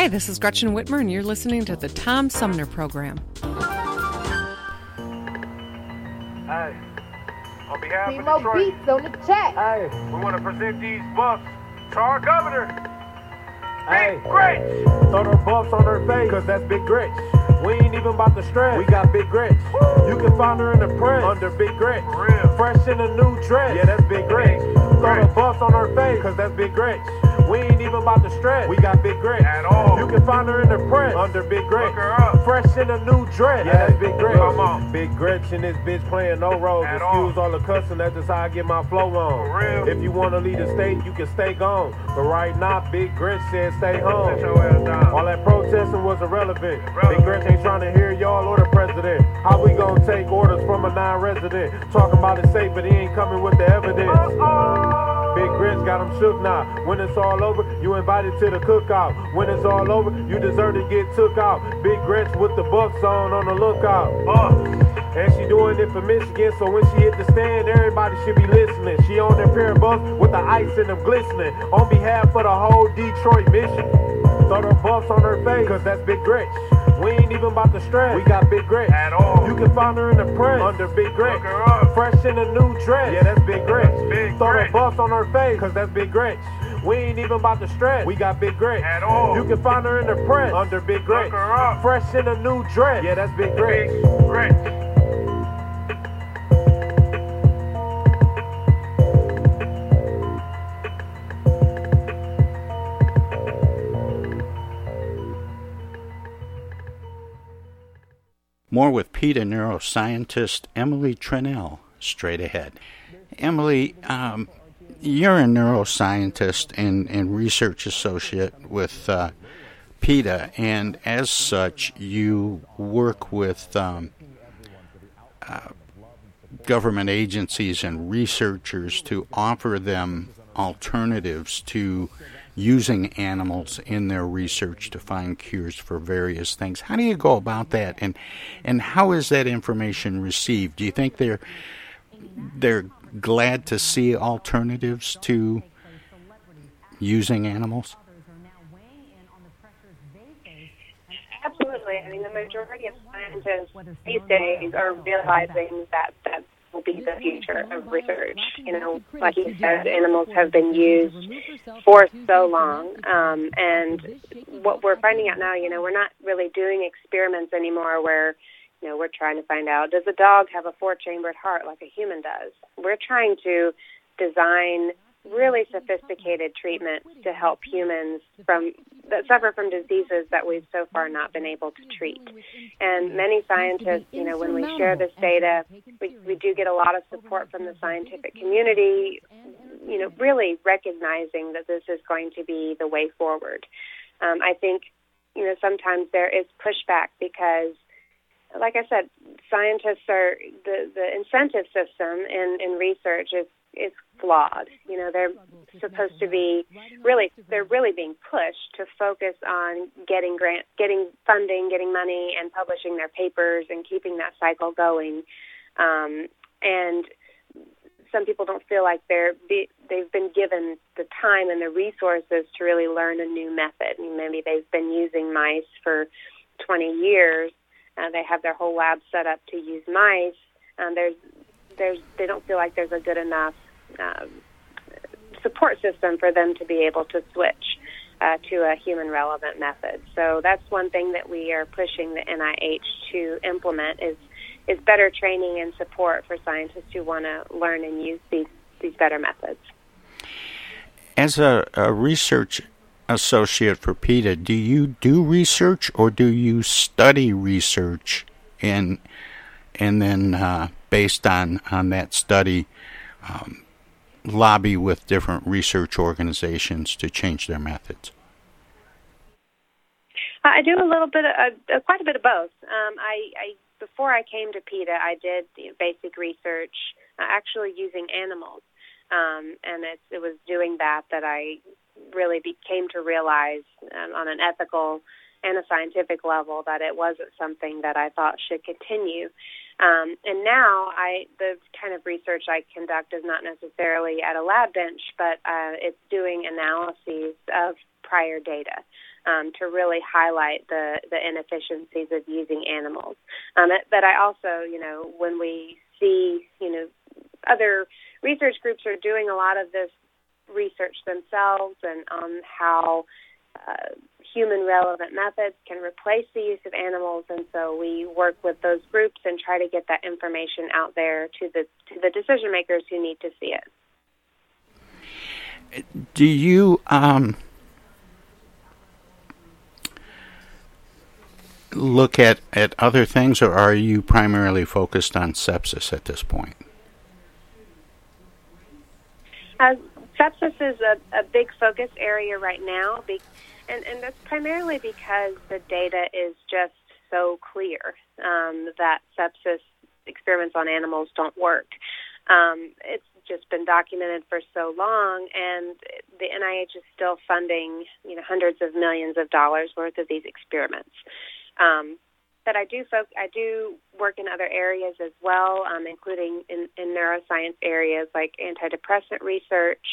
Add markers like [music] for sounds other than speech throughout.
Hi, this is Gretchen Whitmer, and you're listening to the Tom Sumner Program. Hey, on behalf See of more Detroit, beats on the chat. hey, we want to present these bucks to our governor. Hey, Big Gretch. throw them buffs on her face, cause that's Big Gretch. We ain't even about to stress. We got Big Gretch. You can find her in the press under Big Gretch. real. Fresh in a new dress. Yeah, that's Big Gretch. Throw the buffs on her face, cause that's Big Gretch. We ain't even about to stress. We got Big Gretch. At all. You can find her in the press under Big Gretch. Look her up. Fresh in a new dress. Yeah, that's Big Gretch. Come on. Big Gretch in this bitch playing no roles. At Excuse all. all the cussing, that's just how I get my flow on. For real. If you wanna leave the state, you can stay gone. But right now, Big Gretch said stay home. Sit your ass down. All that protesting was irrelevant. Irrelevant. Big Gretch ain't trying to hear y'all or the president. How we gonna take orders from a non-resident? Talking about it safe, but he ain't coming with the evidence. Big Gretch got him shook now. When it's all over, you invited to the cookout. When it's all over, you deserve to get took out. Big Gretch with the bucks on on the lookout. Uh, and she doing it for Michigan, so when she hit the stand, everybody should be listening. She on that pair of bucks with the ice in them glistening. On behalf of the whole Detroit mission. Throw the buffs on her face, cause that's Big Gretch. We ain't even about to stress. We got Big Gretch. At all. You can find her in the press under Big Gretch. Look her up. Fresh in a new dress. Yeah, that's Big Gretch. Big Throw the buffs on her face, cause that's Big Gretch. We ain't even about to stress. We got Big Gretch. At all. You can find her in the press under Big Gretch. Look her up. Fresh in a new dress. Yeah, that's Big Gretch. Big Gretch. More with PETA neuroscientist Emily Trunnell straight ahead. Emily, um, you're a neuroscientist and, and research associate with uh, PETA, and as such, you work with um, uh, government agencies and researchers to offer them alternatives to using animals in their research to find cures for various things. How do you go about that, and and how is that information received? Do you think they're they're glad to see alternatives to using animals? Absolutely. I mean, the majority of scientists these days are realizing that that will be the future of research. You know, like you said, animals have been used for so long, um, and what we're finding out now, you know, we're not really doing experiments anymore where you know, we're trying to find out does a dog have a four chambered heart like a human does? We're trying to design really sophisticated treatments to help humans from that suffer from diseases that we've so far not been able to treat. And many scientists, you know, when we share this data, we, we do get a lot of support from the scientific community, you know, really recognizing that this is going to be the way forward. Um, I think, you know, sometimes there is pushback because like I said, scientists are the the incentive system in in research is is flawed. You know, they're supposed to be really they're really being pushed to focus on getting grant getting funding, getting money and publishing their papers and keeping that cycle going. Um, and some people don't feel like they're be, they've been given the time and the resources to really learn a new method. I mean, maybe they've been using mice for 20 years. Uh, they have their whole lab set up to use mice. Um, there's there's they don't feel like there's a good enough um, support system for them to be able to switch uh, to a human relevant method. So that's one thing that we are pushing the NIH to implement is is better training and support for scientists who want to learn and use these these better methods. As a, a research associate for PETA, do you do research or do you study research and and then uh, based on on that study um, lobby with different research organizations to change their methods? I do a little bit, of, uh, quite a bit of both. Um, I, I before I came to PETA, I did basic research, uh, actually using animals, um, and it, it was doing that that I really came to realize um, on an ethical and a scientific level that it wasn't something that I thought should continue. Um, and now, I the kind of research I conduct is not necessarily at a lab bench, but uh, it's doing analyses of prior data um, to really highlight the the inefficiencies of using animals. Um, but I also, you know, when we see, you know, other research groups are doing a lot of this research themselves and on how uh, human relevant methods can replace the use of animals and so we work with those groups and try to get that information out there to the to the decision makers who need to see it. Do you um, look at, at other things or are you primarily focused on sepsis at this point? Uh, sepsis is a, a big focus area right now and and that's primarily because the data is just so clear um, that sepsis experiments on animals don't work. Um, it's just been documented for so long, and the NIH is still funding you know hundreds of millions of dollars worth of these experiments. Um, but I do folk, I do work in other areas as well, um, including in, in neuroscience areas like antidepressant research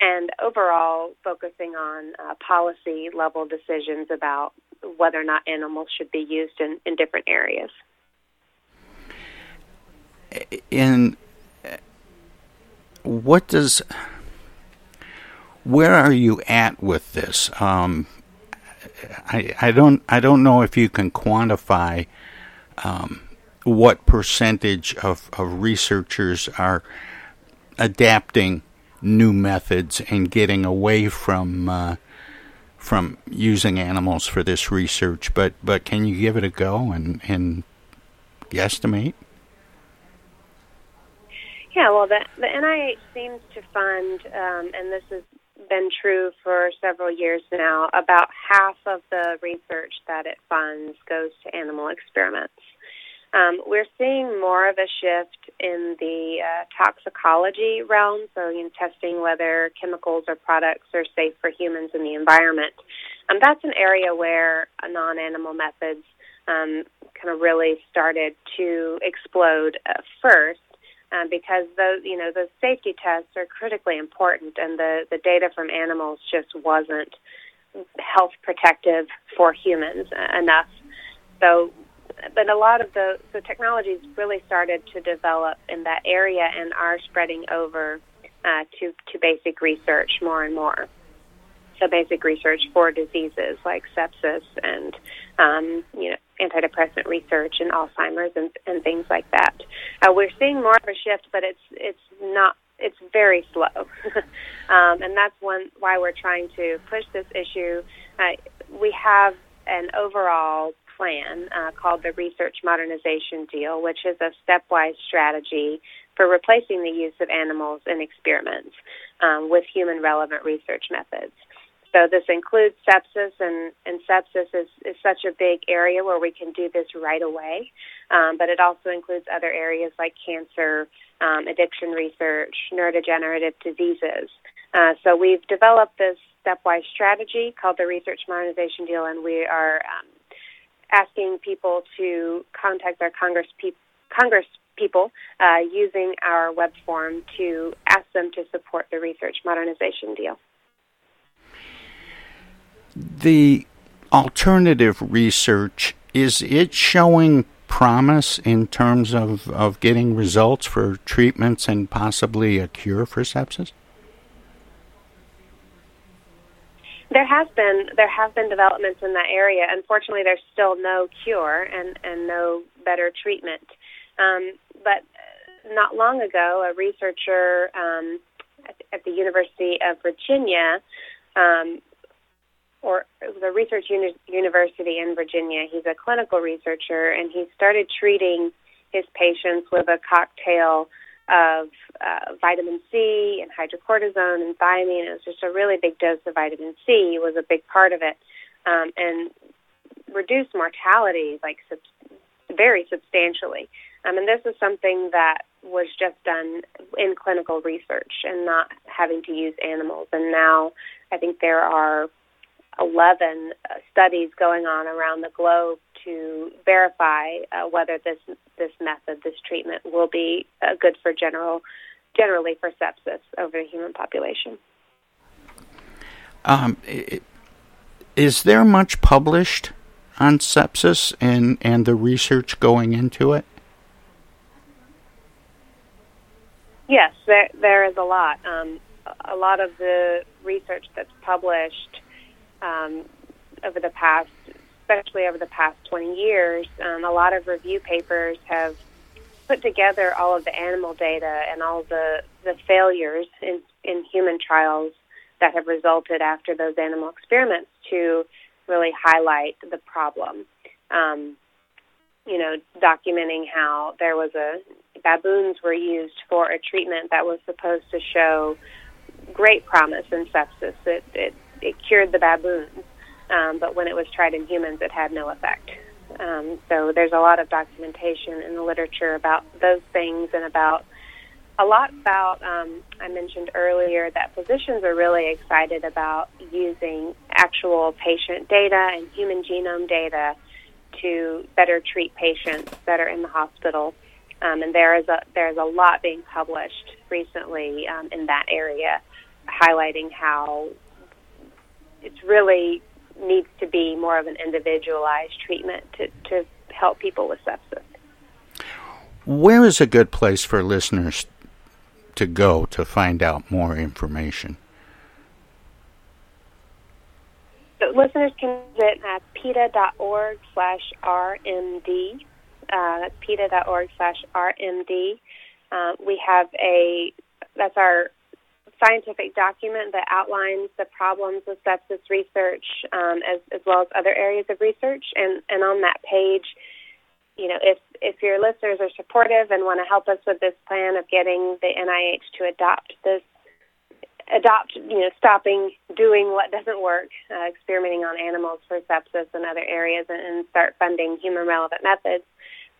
and overall focusing on uh, policy level decisions about whether or not animals should be used in, in different areas. In what does where are you at with this? Um, I, I don't I don't know if you can quantify um, what percentage of, of researchers are adapting new methods and getting away from uh, from using animals for this research. But but can you give it a go and and guesstimate? Yeah, well, the the NIH seems to fund, um, and this has been true for several years now. About half of the research that it funds goes to animal experiments. Um, we're seeing more of a shift in the uh, toxicology realm, so you know, testing whether chemicals or products are safe for humans in the environment. Um, that's an area where non-animal methods um, kind of really started to explode uh, first. Um, because those, you know, those safety tests are critically important, and the the data from animals just wasn't health protective for humans enough. So but a lot of the the technologies really started to develop in that area and are spreading over uh, to to basic research more and more. So basic research for diseases like sepsis and um, you know antidepressant research and Alzheimer's and, and things like that. Uh, we're seeing more of a shift, but it's it's not it's very slow, [laughs] um, and that's one why we're trying to push this issue. Uh, we have an overall plan uh, called the Research Modernization Deal, which is a stepwise strategy for replacing the use of animals in experiments um, with human relevant research methods. So this includes sepsis, and, and sepsis is, is such a big area where we can do this right away. Um, but it also includes other areas like cancer, um, addiction research, neurodegenerative diseases. Uh, so we've developed this stepwise strategy called the Research Modernization Deal, and we are um, asking people to contact their Congress, pe- Congress people uh, using our web form to ask them to support the Research Modernization Deal. The alternative research is it showing promise in terms of, of getting results for treatments and possibly a cure for sepsis? There has been there have been developments in that area. Unfortunately, there's still no cure and and no better treatment. Um, but not long ago, a researcher um, at, at the University of Virginia, um, or it was a research uni- university in Virginia. He's a clinical researcher, and he started treating his patients with a cocktail of uh, vitamin C and hydrocortisone and thiamine. It was just a really big dose of vitamin C was a big part of it, um, and reduced mortality like sub- very substantially. Um, and this is something that was just done in clinical research and not having to use animals. And now I think there are 11 uh, studies going on around the globe to verify uh, whether this this method, this treatment, will be uh, good for general generally for sepsis over the human population. Um, is there much published on sepsis and, and the research going into it? Yes, there there is a lot. Um, a lot of the research that's published um, over the past, especially over the past 20 years, um, a lot of review papers have put together all of the animal data and all the the failures in in human trials that have resulted after those animal experiments to really highlight the problem. Um, you know, documenting how there was a baboons were used for a treatment that was supposed to show great promise in sepsis. It it, it cured the baboons, um, but when it was tried in humans, it had no effect. Um, so there's a lot of documentation in the literature about those things and about a lot about. Um, I mentioned earlier that physicians are really excited about using actual patient data and human genome data to better treat patients that are in the hospital. Um, and there is a there is a lot being published recently um, in that area, highlighting how it's really needs to be more of an individualized treatment to, to help people with sepsis. Where is a good place for listeners to go to find out more information? So listeners can visit at peta.org slash RMD. Uh, that's peta.org slash RMD. Uh, we have a, that's our scientific document that outlines the problems with sepsis research um, as, as well as other areas of research. And, and on that page, you know, if, if your listeners are supportive and want to help us with this plan of getting the NIH to adopt this, adopt, you know, stopping doing what doesn't work, uh, experimenting on animals for sepsis and other areas, and, and start funding human relevant methods,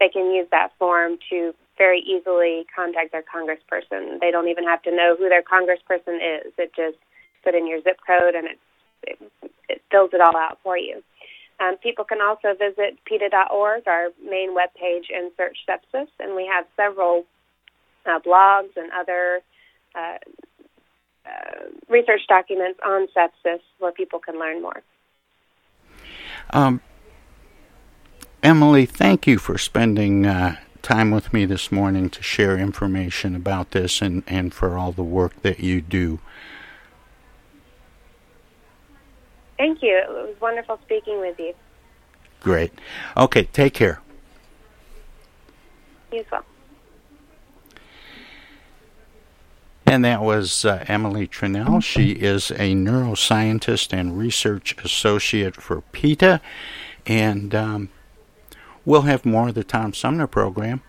they can use that form to very easily contact their congressperson. They don't even have to know who their congressperson is. It just put in your zip code and it, it, it fills it all out for you. Um, people can also visit PETA.org, our main webpage, and search sepsis. And we have several uh, blogs and other uh, uh, research documents on sepsis where people can learn more. Um, Emily, thank you for spending uh, time with me this morning to share information about this and, and for all the work that you do. Thank you. It was wonderful speaking with you. Great. Okay, take care. You as well. And that was uh, Emily Trunnell. She is a neuroscientist and research associate for PETA. And um, we'll have more of the Tom Sumner program.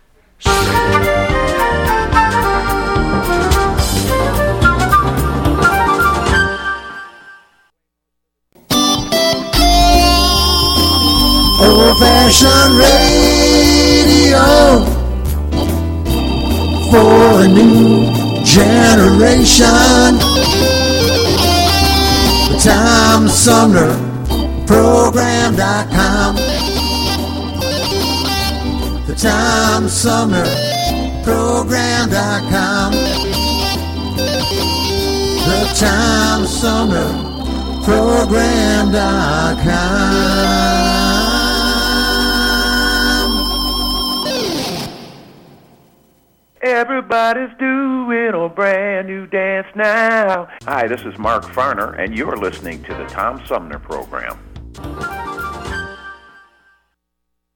Old fashioned radio for a new generation. The Tom Sumner Program.com. The Tom Sumner Program.com. The Tom Sumner Program.com. Everybody's doing a brand new dance now. Hi, this is Mark Farner, and you're listening to the Tom Sumner Program.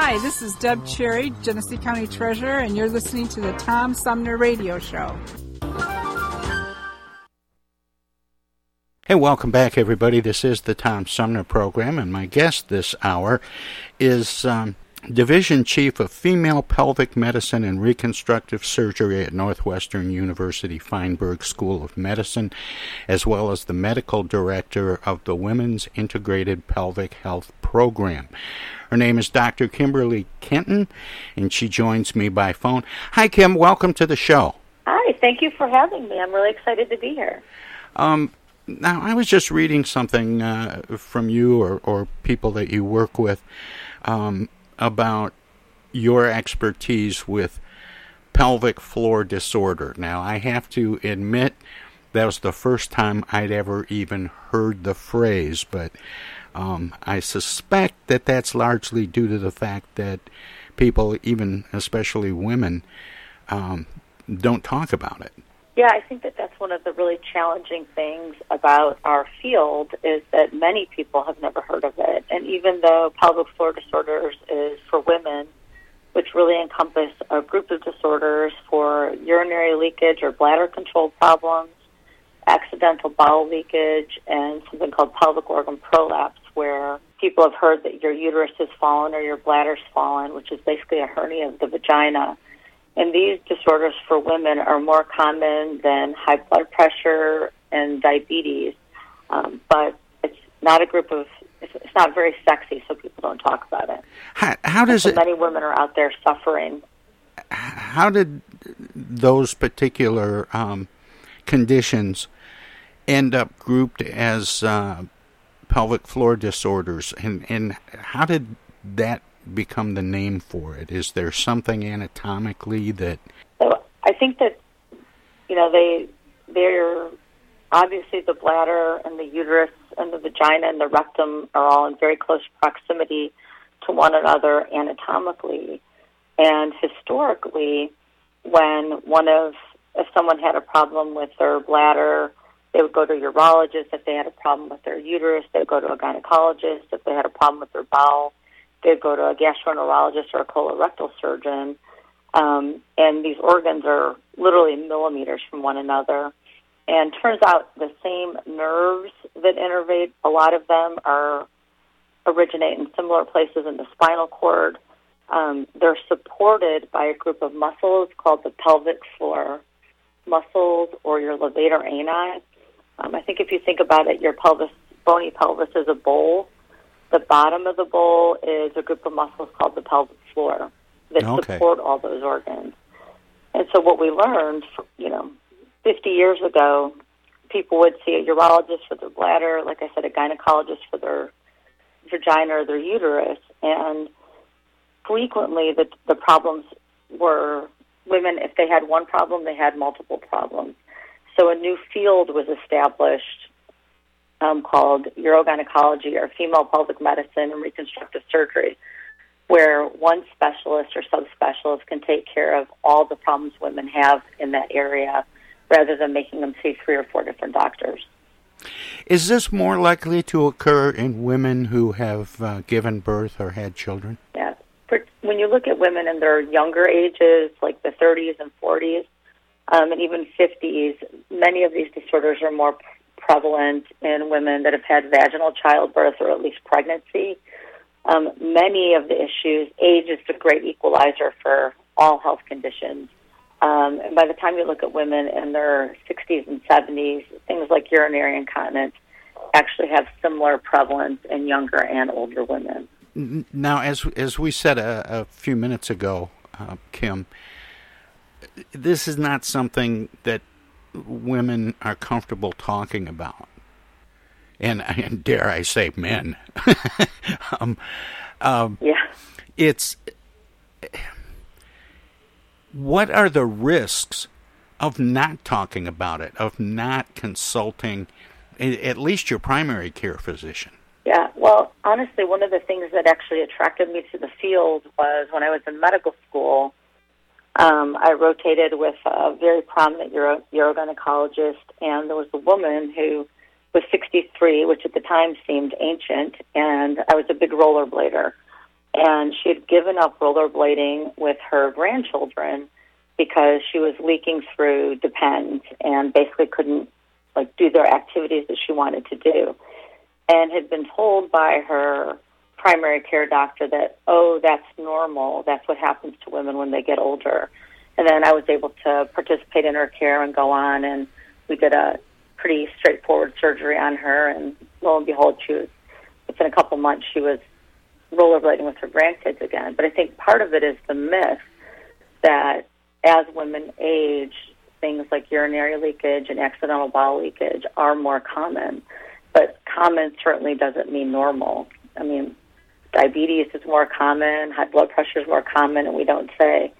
Hi, this is Deb Cherry, Genesee County Treasurer, and you're listening to the Tom Sumner Radio Show. Hey, welcome back, everybody. This is the Tom Sumner program, and my guest this hour is um, Division Chief of Female Pelvic Medicine and Reconstructive Surgery at Northwestern University Feinberg School of Medicine, as well as the Medical Director of the Women's Integrated Pelvic Health Program. Her name is Dr. Kimberly Kenton, and she joins me by phone. Hi, Kim. Welcome to the show. Hi. Thank you for having me. I'm really excited to be here. Um, now, I was just reading something uh, from you or, or people that you work with um, about your expertise with pelvic floor disorder. Now, I have to admit that was the first time I'd ever even heard the phrase, but um, I suspect that that's largely due to the fact that people, even especially women, um, don't talk about it. Yeah, I think that that's one of the really challenging things about our field is that many people have never heard of it. And even though pelvic floor disorders is for women, which really encompass a group of disorders for urinary leakage or bladder control problems, accidental bowel leakage, and something called pelvic organ prolapse, where people have heard that your uterus has fallen or your bladder's fallen, which is basically a hernia of the vagina and these disorders for women are more common than high blood pressure and diabetes. Um, but it's not a group of, it's, not very sexy, so people don't talk about it. How, how does so it? Many women are out there suffering. How did those particular um, conditions end up grouped as uh, pelvic floor disorders, and and how did that become the name for it? Is there something anatomically that? So I think that you know they they're obviously the bladder and the uterus and the vagina and the rectum are all in very close proximity to one another anatomically, and historically, when one of if someone had a problem with their bladder, they would go to a urologist. If they had a problem with their uterus, they would go to a gynecologist. If they had a problem with their bowel, they'd go to a gastroenterologist or a colorectal surgeon. Um, and these organs are literally millimeters from one another. And turns out the same nerves that innervate, a lot of them are originate in similar places in the spinal cord. Um, they're supported by a group of muscles called the pelvic floor muscles or your levator ani. Um, I think if you think about it, your pelvis, bony pelvis is a bowl the bottom of the bowl is a group of muscles called the pelvic floor that Okay. support all those organs. And so what we learned, you know, 50 years ago, people would see a urologist for their bladder, like I said, a gynecologist for their vagina or their uterus, and frequently the the problems were women. If they had one problem, they had multiple problems. So a new field was established um, called urogynecology or female pelvic medicine and reconstructive surgery, where one specialist or subspecialist can take care of all the problems women have in that area rather than making them see three or four different doctors. Is this more likely to occur in women who have uh, given birth or had children? Yeah. When you look at women in their younger ages, like the 30s and 40s, um, and even 50s, many of these disorders are more prevalent in women that have had vaginal childbirth or at least pregnancy. Um, many of the issues, age is the great equalizer for all health conditions. Um, and by the time you look at women in their 60s and 70s, things like urinary incontinence actually have similar prevalence in younger and older women. Now, as as we said a, a few minutes ago, uh, Kim, this is not something that women are comfortable talking about, and, and dare I say, men. [laughs] um, um, yeah, it's what are the risks of not talking about it, of not consulting at least your primary care physician? Yeah, well, honestly, one of the things that actually attracted me to the field was when I was in medical school. Um, I rotated with a very prominent uro- urogynecologist, and there was a woman who was 63, which at the time seemed ancient, and I was a big rollerblader. And she had given up rollerblading with her grandchildren because she was leaking through Depend and basically couldn't like do their activities that she wanted to do, and had been told by her primary care doctor that oh that's normal, that's what happens to women when they get older. And then I was able to participate in her care and go on, and we did a pretty straightforward surgery on her, and lo and behold, she was within a couple months she was rollerblading with her grandkids again. But I think part of it is the myth that as women age, things like urinary leakage and accidental bowel leakage are more common. But common certainly doesn't mean normal. I mean, diabetes is more common, high blood pressure is more common, and we don't say,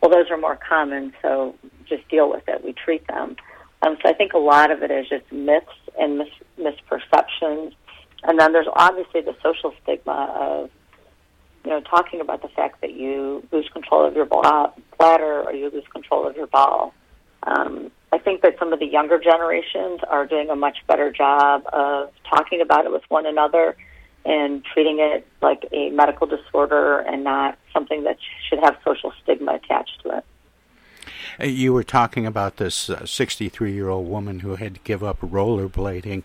well, those are more common, so just deal with it. We treat them. Um, so I think a lot of it is just myths and mis- misperceptions. And then there's obviously the social stigma of, you know, talking about the fact that you lose control of your bladder or you lose control of your bowel. Um, I think that some of the younger generations are doing a much better job of talking about it with one another and treating it like a medical disorder and not something that should have social stigma attached to it. You were talking about this 63 uh, year old woman who had to give up rollerblading,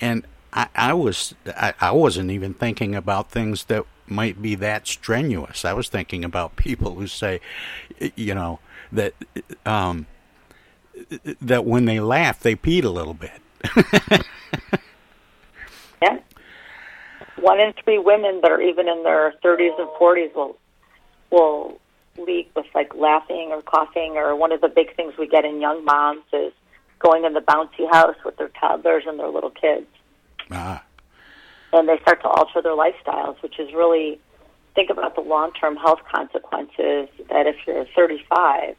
and I, I was I, I wasn't even thinking about things that might be that strenuous. I was thinking about [laughs] people who say, you know, that um, that when they laugh, they pee a little bit. [laughs] yeah. One in three women that are even in their 30s and 40s will will leak with like laughing or coughing. Or one of the big things we get in young moms is going in the bouncy house with their toddlers and their little kids. Ah. And they start to alter their lifestyles, which is really think about the long term health consequences that if you're 35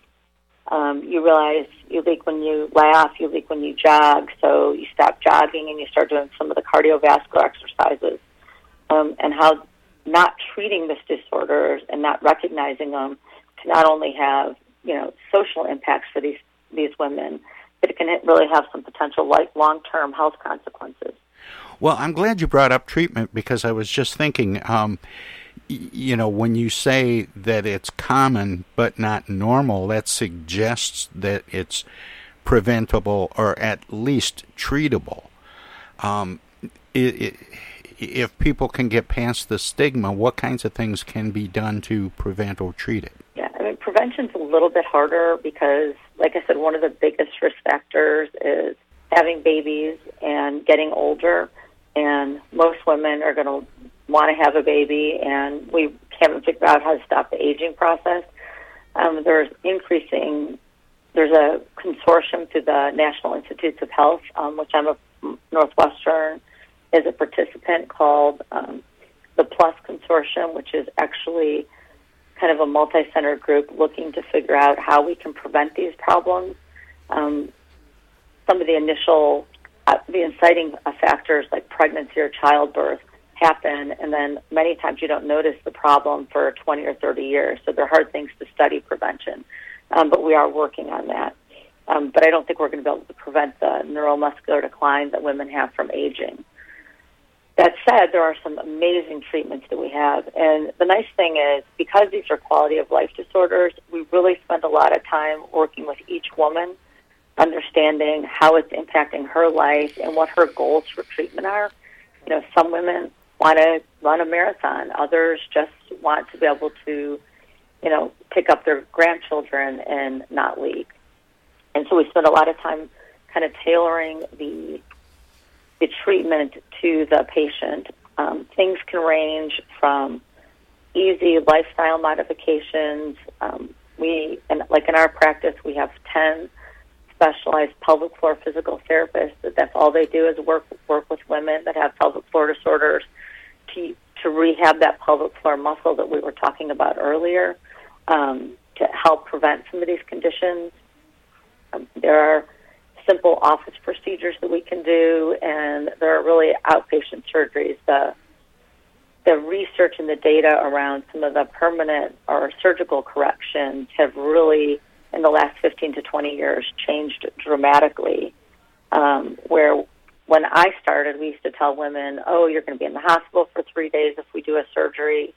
um, you realize you leak when you laugh, you leak when you jog, so you stop jogging and you start doing some of the cardiovascular exercises. Um, and how not treating this disorders and not recognizing them can not only have you know social impacts for these these women, but it can really have some potential like long term health consequences. Well, I'm glad you brought up treatment because I was just thinking. Um, you know, when you say that it's common but not normal, that suggests that it's preventable or at least treatable. Um, it, it, if people can get past the stigma, what kinds of things can be done to prevent or treat it? Yeah, I mean, prevention's a little bit harder because, like I said, one of the biggest risk factors is having babies and getting older. And most women are going to want to have a baby, and we haven't figured out how to stop the aging process. Um, there's increasing. There's a consortium through the National Institutes of Health, um, which I'm a Northwestern is a participant called um, the Plus Consortium, which is actually kind of a multi-center group looking to figure out how we can prevent these problems. Um, some of the initial, uh, the inciting factors like pregnancy or childbirth happen, and then many times you don't notice the problem for 20 or 30 years. So they're hard things to study prevention, um, but we are working on that. Um, but I don't think we're going to be able to prevent the neuromuscular decline that women have from aging. That said, there are some amazing treatments that we have. And the nice thing is, because these are quality of life disorders, we really spend a lot of time working with each woman, understanding how it's impacting her life and what her goals for treatment are. You know, some women want to run a marathon, others just want to be able to, you know, pick up their grandchildren and not leak. And so we spend a lot of time kind of tailoring the the treatment to the patient. Um, things can range from easy lifestyle modifications. Um, we, and like in our practice, we have 10 specialized pelvic floor physical therapists. That that's all they do is work work with women that have pelvic floor disorders to to rehab that pelvic floor muscle that we were talking about earlier, um, to help prevent some of these conditions. Um, there are simple office procedures that we can do, and there are really outpatient surgeries. The the research and the data around some of the permanent or surgical corrections have really, in the last 15 to 20 years, changed dramatically. Um, where when I started, we used to tell women, oh, you're going to be in the hospital for three days if we do a surgery.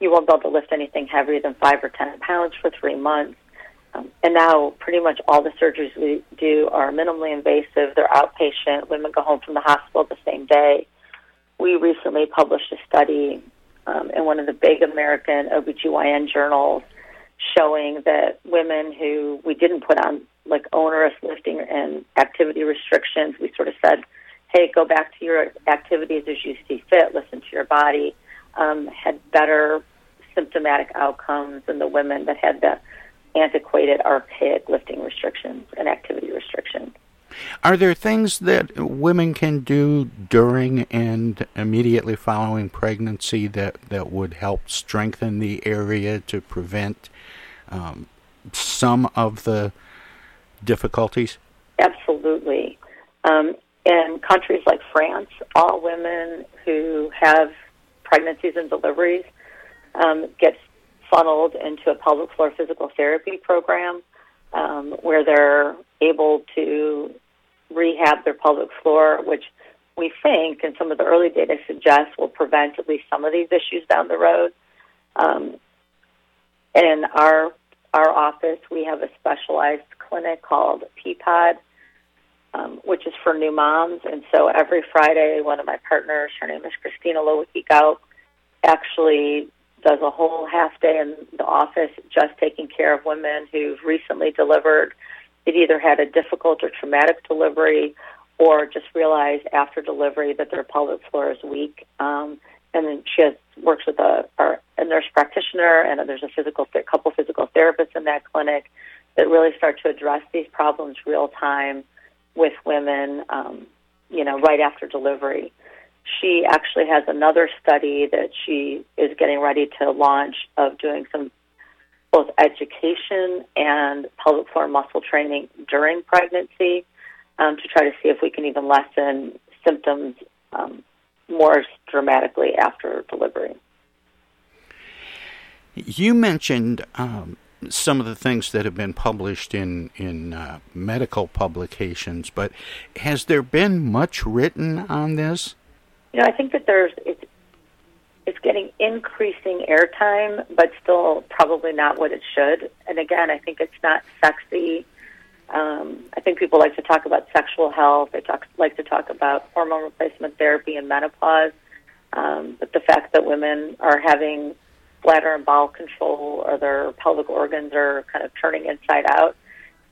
You won't be able to lift anything heavier than five or 10 pounds for three months. Um, and now, pretty much all the surgeries we do are minimally invasive. They're outpatient. Women go home from the hospital the same day. We recently published a study um, in one of the big American OBGYN journals showing that women who we didn't put on like onerous lifting and activity restrictions, we sort of said, hey, go back to your activities as you see fit, listen to your body, um, had better symptomatic outcomes than the women that had the antiquated, archaic lifting restrictions and activity restrictions. Are there things that women can do during and immediately following pregnancy that, that would help strengthen the area to prevent um, some of the difficulties? Absolutely. Um, in countries like France, all women who have pregnancies and deliveries um, get funneled into a pelvic floor physical therapy program um, where they're able to rehab their pelvic floor, which we think, and some of the early data suggests, will prevent at least some of these issues down the road. Um, in our our office, we have a specialized clinic called PPOD, um, which is for new moms. And so every Friday, one of my partners, her name is Christina Lewicky-Gaupp, actually does a whole half day in the office just taking care of women who've recently delivered. It either had a difficult or traumatic delivery, or just realized after delivery that their pelvic floor is weak. Um, and then she has, works with a, a nurse practitioner, and there's a physical a couple physical therapists in that clinic that really start to address these problems real time with women. Um, you know, right after delivery she actually has another study that she is getting ready to launch of doing some both education and pelvic floor muscle training during pregnancy um, to try to see if we can even lessen symptoms um, more dramatically after delivery. You mentioned um, some of the things that have been published in in uh, medical publications, but has there been much written on this? You know, I think that there's it's it's getting increasing airtime, but still probably not what it should. And again, I think it's not sexy. Um, I think people like to talk about sexual health. They talk like to talk about hormone replacement therapy and menopause. Um, but the fact that women are having bladder and bowel control or their pelvic organs are kind of turning inside out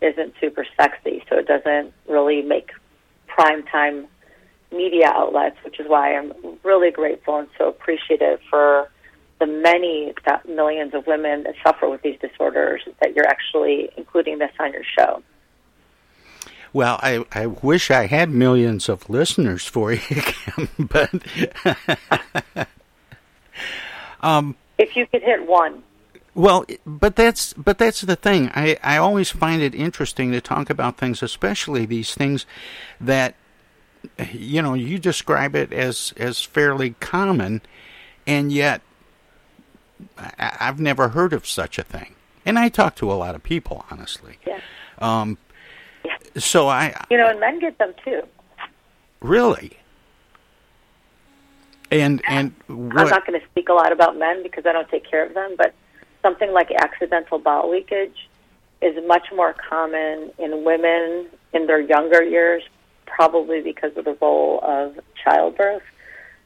isn't super sexy. So it doesn't really make prime time media outlets, which is why I'm really grateful and so appreciative for the many millions of women that suffer with these disorders that you're actually including this on your show. Well, I, I wish I had millions of listeners for you, [laughs] Kim, but [laughs] um, if you could hit one. Well, but that's but that's the thing. I, I always find it interesting to talk about things, especially these things that you know, you describe it as as fairly common, and yet I, have never heard of such a thing. And I talk to a lot of people, honestly. Yeah. Um, yeah. So I, you know, and men get them too. Really. And and what, I'm not going to speak a lot about men because I don't take care of them, but something like accidental bowel leakage is much more common in women in their younger years probably because of the role of childbirth.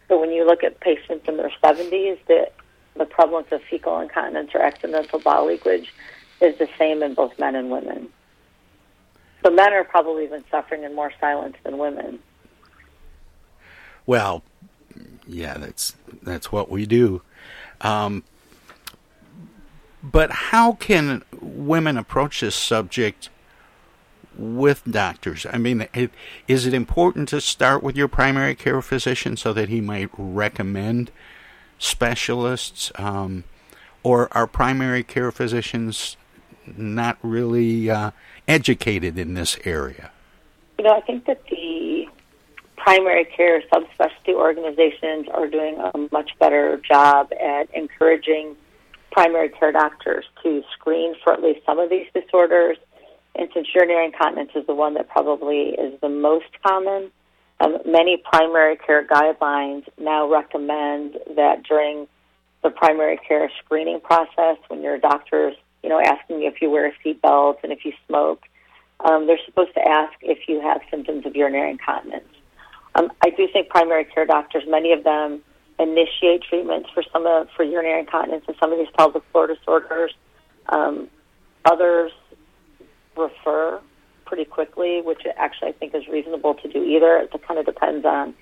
So when you look at patients in their 70s, the, the prevalence of fecal incontinence or accidental bowel leakage is the same in both men and women. So men are probably even suffering in more silence than women. Well, yeah, that's that's what we do. Um, but how can women approach this subject with doctors? I mean, is it important to start with your primary care physician so that he might recommend specialists? Um, or are primary care physicians not really uh, educated in this area? You know, I think that the primary care subspecialty organizations are doing a much better job at encouraging primary care doctors to screen for at least some of these disorders. And since urinary incontinence is the one that probably is the most common, um, many primary care guidelines now recommend that during the primary care screening process, when your doctor's you know asking you if you wear a seatbelt and if you smoke, um, they're supposed to ask if you have symptoms of urinary incontinence. Um, I do think primary care doctors, many of them, initiate treatments for some of for urinary incontinence and some of these pelvic floor disorders. Um, others refer pretty quickly, which actually I think is reasonable to do either. It kind of depends on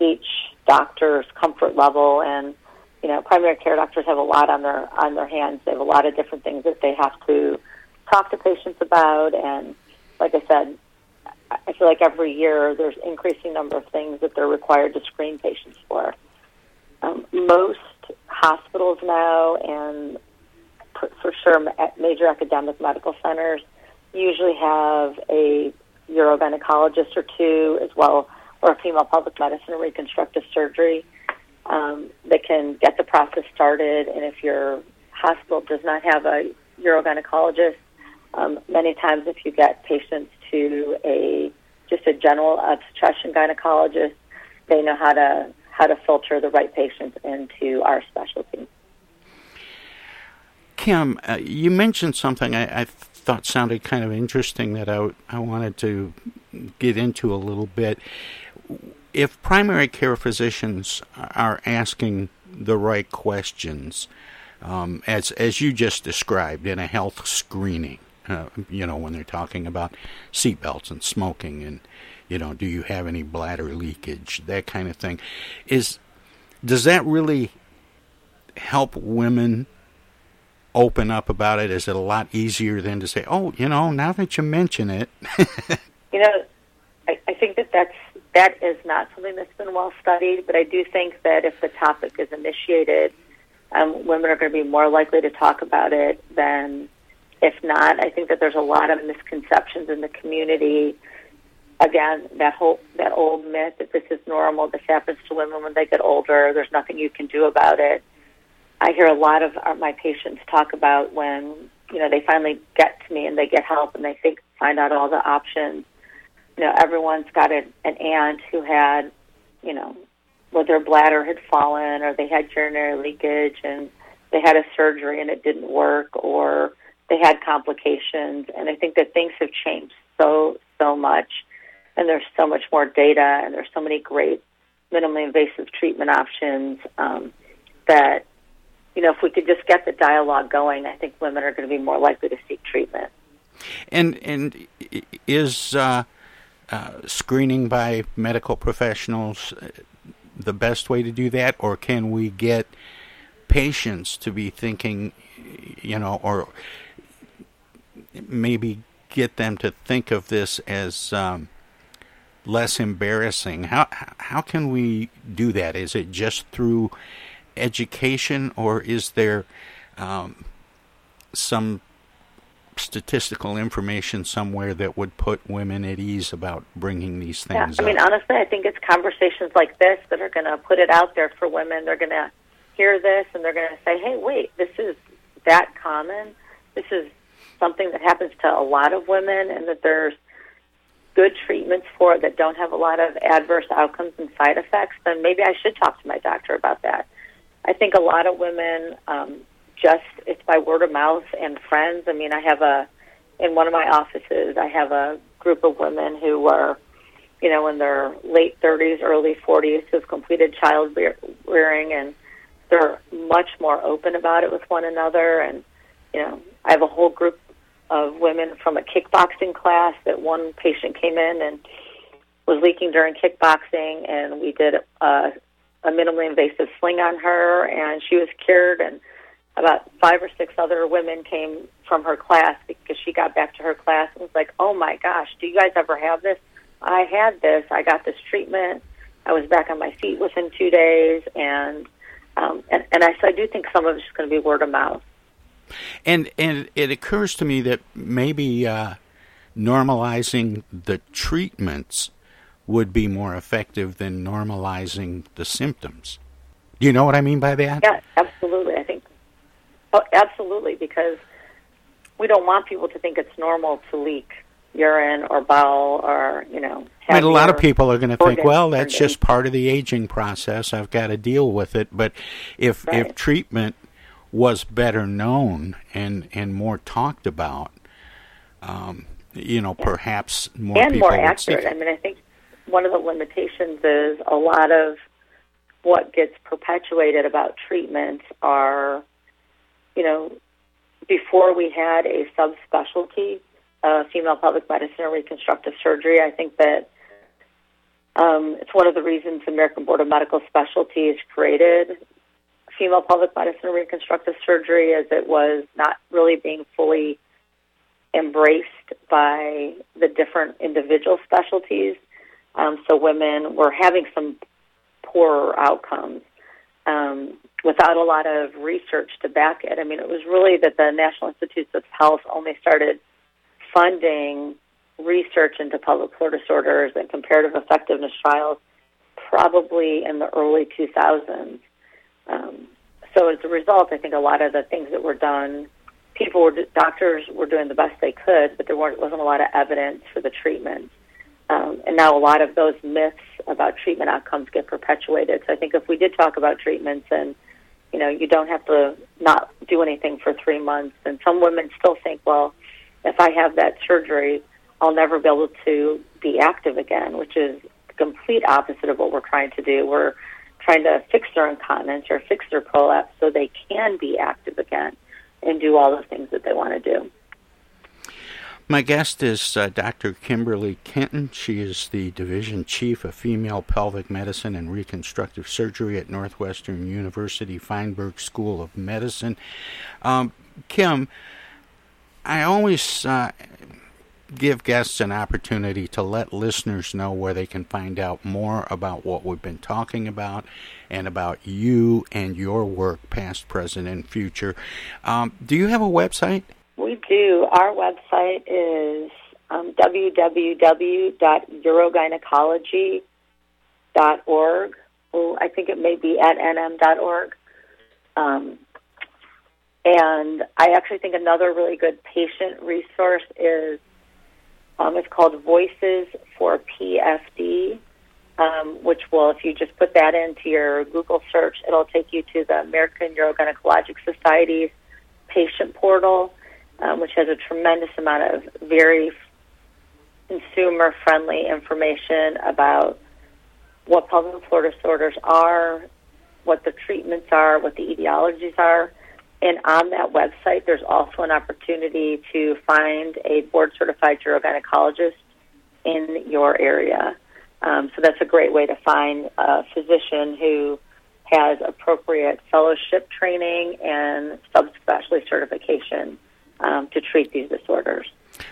each doctor's comfort level and you know primary care doctors have a lot on their on their hands they have a lot of different things that they have to talk to patients about and like i said i feel like every year there's increasing number of things that they're required to screen patients for um, most hospitals now and for sure major academic medical centers usually have a urogynecologist or two as well, or a female pelvic medicine reconstructive surgery um, that can get the process started. And if your hospital does not have a urogynecologist, um, many times if you get patients to a just a general obstetrician gynecologist, they know how to how to filter the right patients into our specialty. Kim, uh, you mentioned something I, I thought sounded kind of interesting that I, I wanted to get into a little bit. If primary care physicians are asking the right questions, um, as as you just described in a health screening, uh, you know, when they're talking about seatbelts and smoking and you know, do you have any bladder leakage, that kind of thing, is does that really help women open up about it? Is it a lot easier than to say, "Oh, you know, now that you mention it"? [laughs] you know, I, I think that that's that is not something that's been well studied, but I do think that if the topic is initiated, um, women are going to be more likely to talk about it than if not. I think that there's a lot of misconceptions in the community. Again, that whole that old myth that this is normal, this happens to women when they get older. There's nothing you can do about it. I hear a lot of our, my patients talk about when you know they finally get to me and they get help and they think find out all the options. You know, everyone's got a, an aunt who had, you know, where their bladder had fallen or they had urinary leakage and they had a surgery and it didn't work or they had complications. And I think that things have changed so so much, and there's so much more data and there's so many great minimally invasive treatment options um, that you know, if we could just get the dialogue going, I think women are going to be more likely to seek treatment. And and is uh, uh, screening by medical professionals uh, the best way to do that, or can we get patients to be thinking, you know, or maybe get them to think of this as um, less embarrassing? How how can we do that? Is it just through education, or is there um, some statistical information somewhere that would put women at ease about bringing these things yeah, I mean, honestly, I think it's conversations like this that are going to put it out there for women. They're going to hear this and they're going to say, hey, wait, this is that common. This is something that happens to a lot of women, and that there's good treatments for it that don't have a lot of adverse outcomes and side effects, then maybe I should talk to my doctor about that. I think a lot of women um, just it's by word of mouth and friends. I mean, I have a in one of my offices, I have a group of women who are, you know, in their late 30s, early 40s, who've completed child rearing, and they're much more open about it with one another. And you know, I have a whole group of women from a kickboxing class that one patient came in and was leaking during kickboxing, and we did a a minimally invasive sling on her, and she was cured. And about five or six other women came from her class because she got back to her class and was like, "Oh my gosh, do you guys ever have this? I had this. I got this treatment. I was back on my feet within two days." And um, and, and I, so I do think some of it's going to be word of mouth. And and it occurs to me that maybe uh, normalizing the treatments would be more effective than normalizing the symptoms. Do you know what I mean by that? Yeah, absolutely. I think, oh, absolutely, because we don't want people to think it's normal to leak urine or bowel or, you know, I mean, a lot of people are going to think, well, that's just part of the aging process. I've got to deal with it. But if Right. if treatment was better known and and more talked about, um, you know, perhaps more and more accurate. I mean, I think one of the limitations is a lot of what gets perpetuated about treatments are, you know, before we had a subspecialty, uh, female pelvic medicine or reconstructive surgery. I think that um, it's one of the reasons the American Board of Medical Specialties created female pelvic medicine and reconstructive surgery, as it was not really being fully embraced by the different individual specialties. Um, so women were having some poorer outcomes um, without a lot of research to back it. I mean, it was really that the National Institutes of Health only started funding research into pelvic floor disorders and comparative effectiveness trials probably in the early 2000s. Um, so as a result, I think a lot of the things that were done, people were doctors were doing the best they could, but there weren't, wasn't a lot of evidence for the treatment. Um, and now a lot of those myths about treatment outcomes get perpetuated. So I think if we did talk about treatments and you know you don't have to not do anything for three months, and some women still think, well, if I have that surgery, I'll never be able to be active again, which is the complete opposite of what we're trying to do. We're trying to fix their incontinence or fix their prolapse so they can be active again and do all the things that they want to do. My guest is uh, Dr. Kimberly Kenton. She is the Division Chief of Female Pelvic Medicine and Reconstructive Surgery at Northwestern University Feinberg School of Medicine. Um, Kim, I always uh, give guests an opportunity to let listeners know where they can find out more about what we've been talking about and about you and your work, past, present, and future. Um, do you have a website? We do. Our website is um, www.urogynecology.org. Well, I think it may be at nm.org. Um, and I actually think another really good patient resource is um, it's called Voices for PFD, um, which will, if you just put that into your Google search, it'll take you to the American Urogynecologic Society's patient portal, um, which has a tremendous amount of very consumer friendly information about what pelvic floor disorders are, what the treatments are, what the etiologies are. And on that website, there's also an opportunity to find a board certified urogynecologist in your area. Um, so that's a great way to find a physician who has appropriate fellowship training and subspecialty certification um, to treat these disorders.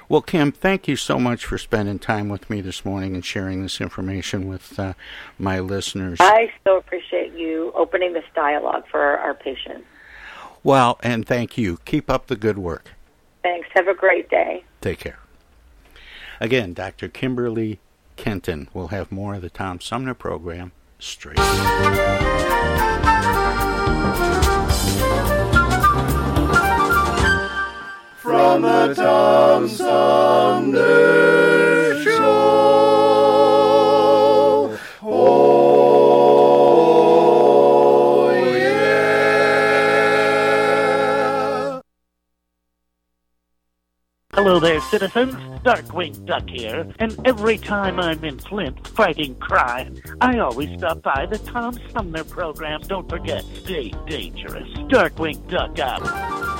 Well, Kim, thank you so much for spending time with me this morning and sharing this information with uh, my listeners. I so appreciate you opening this dialogue for our, our patients. Well, and thank you. Keep up the good work. Thanks. Have a great day. Take care. Again, Dr. Kimberly Kenton will have more of the Tom Sumner program straight. Tom Sumner Show. Oh, yeah. Hello there, citizens. Darkwing Duck here, and every time I'm in Flint fighting crime, I always stop by the Tom Sumner program. Don't forget, stay dangerous. Darkwing Duck out.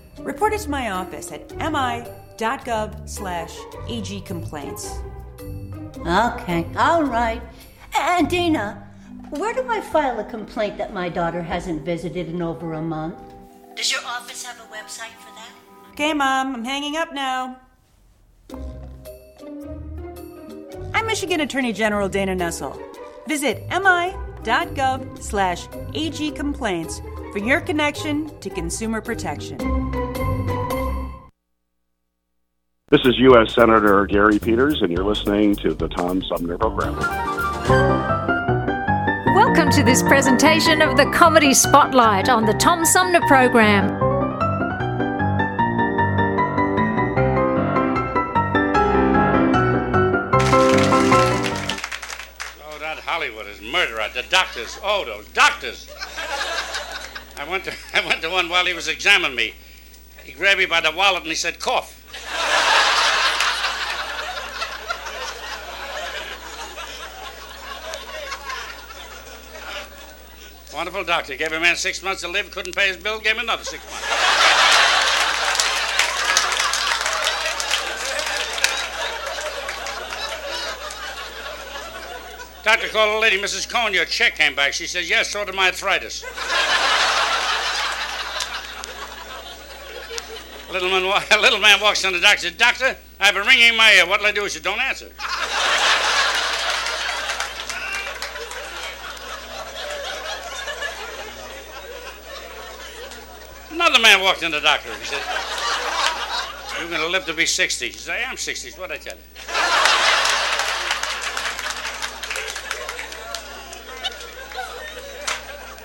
report it to my office at mi.gov slash agcomplaints. Okay, all right. And Dana, where do I file a complaint that my daughter hasn't visited in over a month? Does your office have a website for that? Okay, Mom, I'm hanging up now. I'm Michigan Attorney General Dana Nessel. Visit mi.gov slash agcomplaints for your connection to consumer protection. This is U.S. Senator Gary Peters, and you're listening to the Tom Sumner Program. Welcome to this presentation of the Comedy Spotlight on the Tom Sumner Program. Oh, that Hollywood is murder. The doctors. Oh, those doctors. I went to [laughs] I went to one while he was examining me. He grabbed me by the wallet and he said, "Cough." Wonderful doctor. Gave a man six months to live, couldn't pay his bill, gave him another six months. Doctor called a lady, Mrs. Cohn, your check came back. She says, yes, so did my arthritis. little, man, [laughs] little man walks in the doctor says, Doctor, I've been ringing in my ear. What'll I do? He said, don't answer. Another walked in the doctor. He said, You're going to live to be 60. He said, I am 60. What'd I tell you?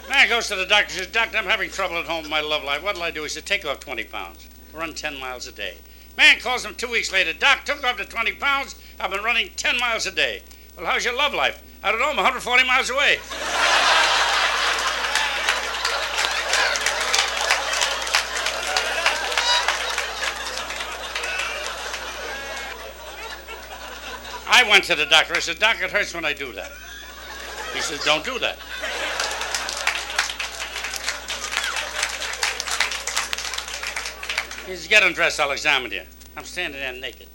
Man goes to the doctor He says, Doctor, I'm having trouble at home with my love life. What'll I do? He said, Take off 20 pounds. Run 10 miles a day. Man calls him two weeks later. Doc, took off the 20 pounds. I've been running 10 miles a day. Well, how's your love life? I don't know. I'm 140 miles away. I went to the doctor. I said, Doc, it hurts when I do that. He says, Don't do that. He says, Get undressed, I'll examine you. I'm standing there naked.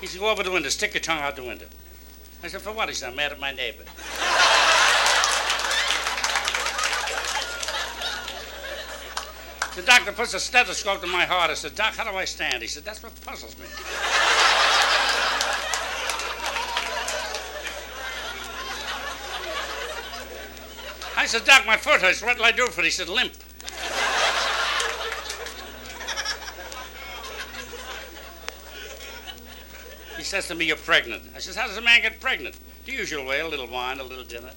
He said, Go over the window, stick your tongue out the window. I said, For what? He said, I'm mad at my neighbor. The doctor puts a stethoscope to my heart. I said, Doc, how do I stand? He said, That's what puzzles me. I said, Doc, my foot hurts. What'll I do for it? He said, Limp. He says to me, You're pregnant. I says, How does a man get pregnant? The usual way a little wine, a little dinner.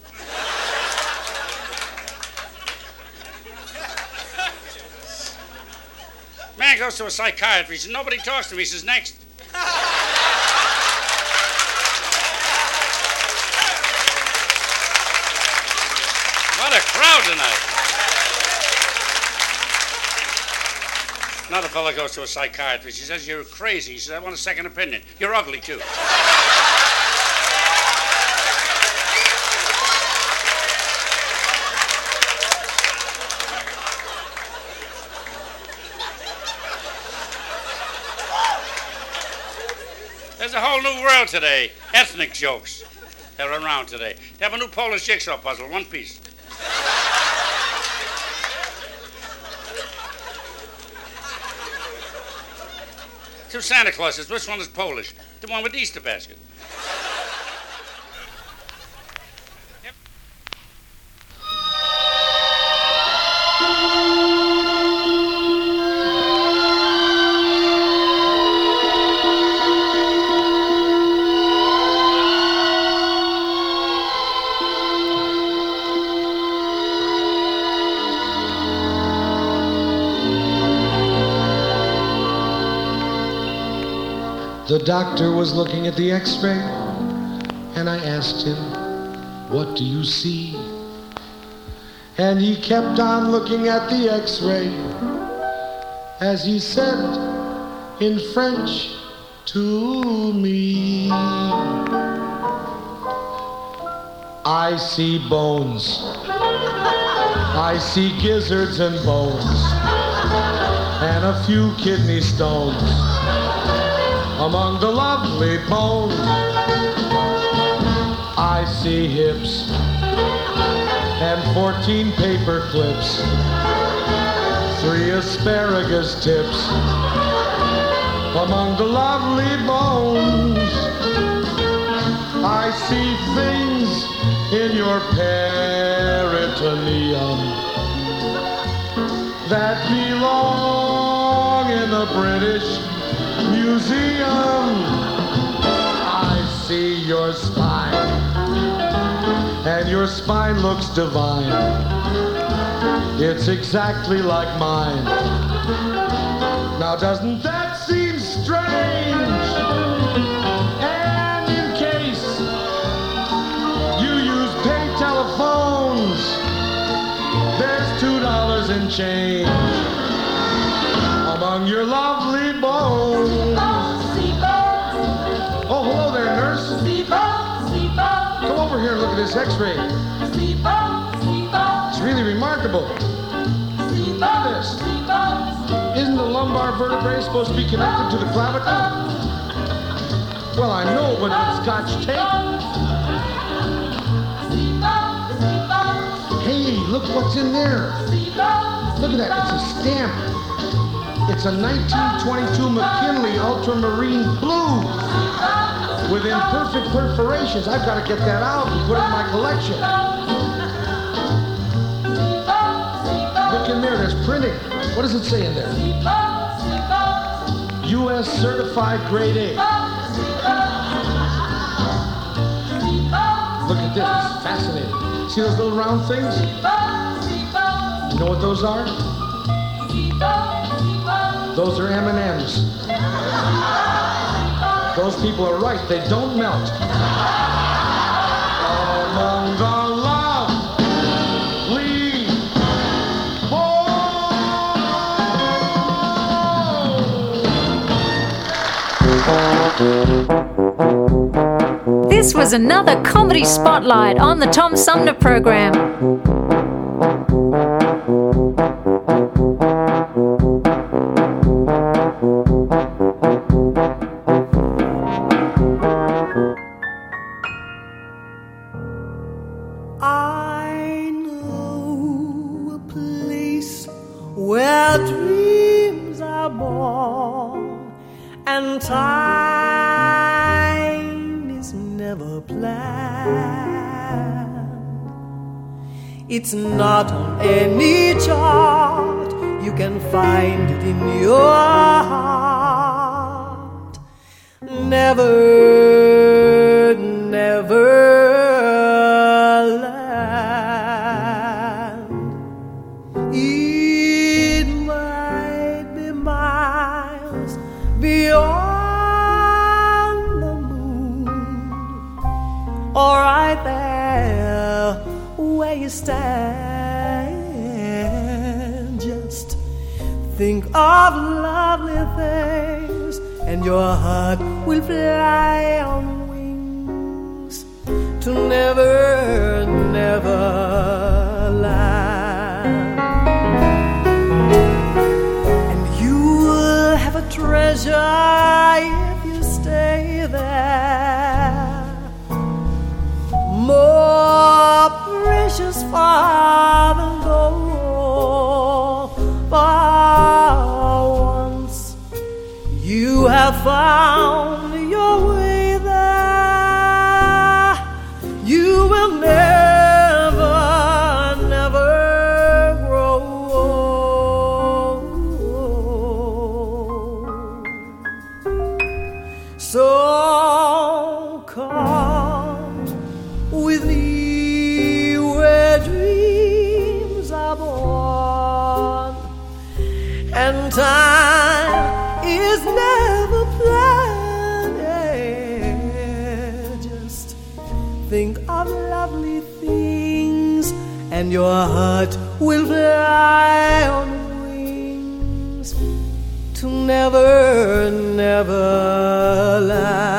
Man goes to a psychiatrist. Nobody talks to me. He says, Next. What a crowd tonight. Another fellow goes to a psychiatrist. He says, You're crazy. He says, I want a second opinion. You're ugly, too. There's a whole new world today. Ethnic jokes. They're around today. They have a new Polish jigsaw puzzle, one piece. Two Santa Clauses. Which one is Polish? The one with the Easter basket. The doctor was looking at the x ray, and I asked him, What do you see? And he kept on looking at the x ray as he said in French to me, I see bones. I see gizzards and bones, and a few kidney stones among the lovely bones. I see hips and 14 paper clips, three asparagus tips among the lovely bones. I see things in your peritoneum that belong in the British Museum. I see your spine, and your spine looks divine. It's exactly like mine. Now, doesn't that seem strange? And in case you use pay telephones, there's two dollars in change among your lovely bones. This x-ray. It's really remarkable. This. Isn't the lumbar vertebrae supposed to be connected to the clavicle? Well, I know, but with scotch tape. Hey, look what's in there. Look at that. It's a stamp. It's a 1922 McKinley Ultramarine Blue with imperfect perforations. I've got to get that out and put it in my collection. Look in there, there's printing. What does it say in there? U.S. certified grade A. Look at this, it's fascinating. See those little round things? You know what those are? Those are M&Ms. Those people are right. They don't melt. Among the. This was another comedy spotlight on the Tom Sumner program. It's found never, never land.